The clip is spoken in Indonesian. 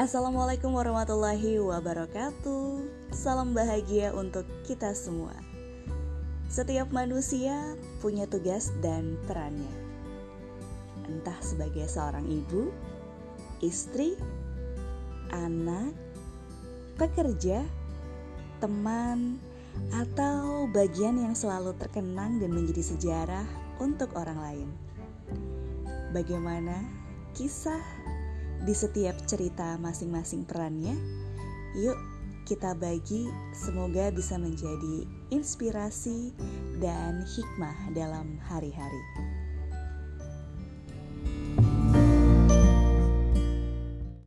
Assalamualaikum warahmatullahi wabarakatuh. Salam bahagia untuk kita semua. Setiap manusia punya tugas dan perannya. Entah sebagai seorang ibu, istri, anak, pekerja, teman, atau bagian yang selalu terkenang dan menjadi sejarah untuk orang lain. Bagaimana kisah di setiap cerita masing-masing perannya? Yuk, kita bagi, semoga bisa menjadi inspirasi dan hikmah dalam hari-hari.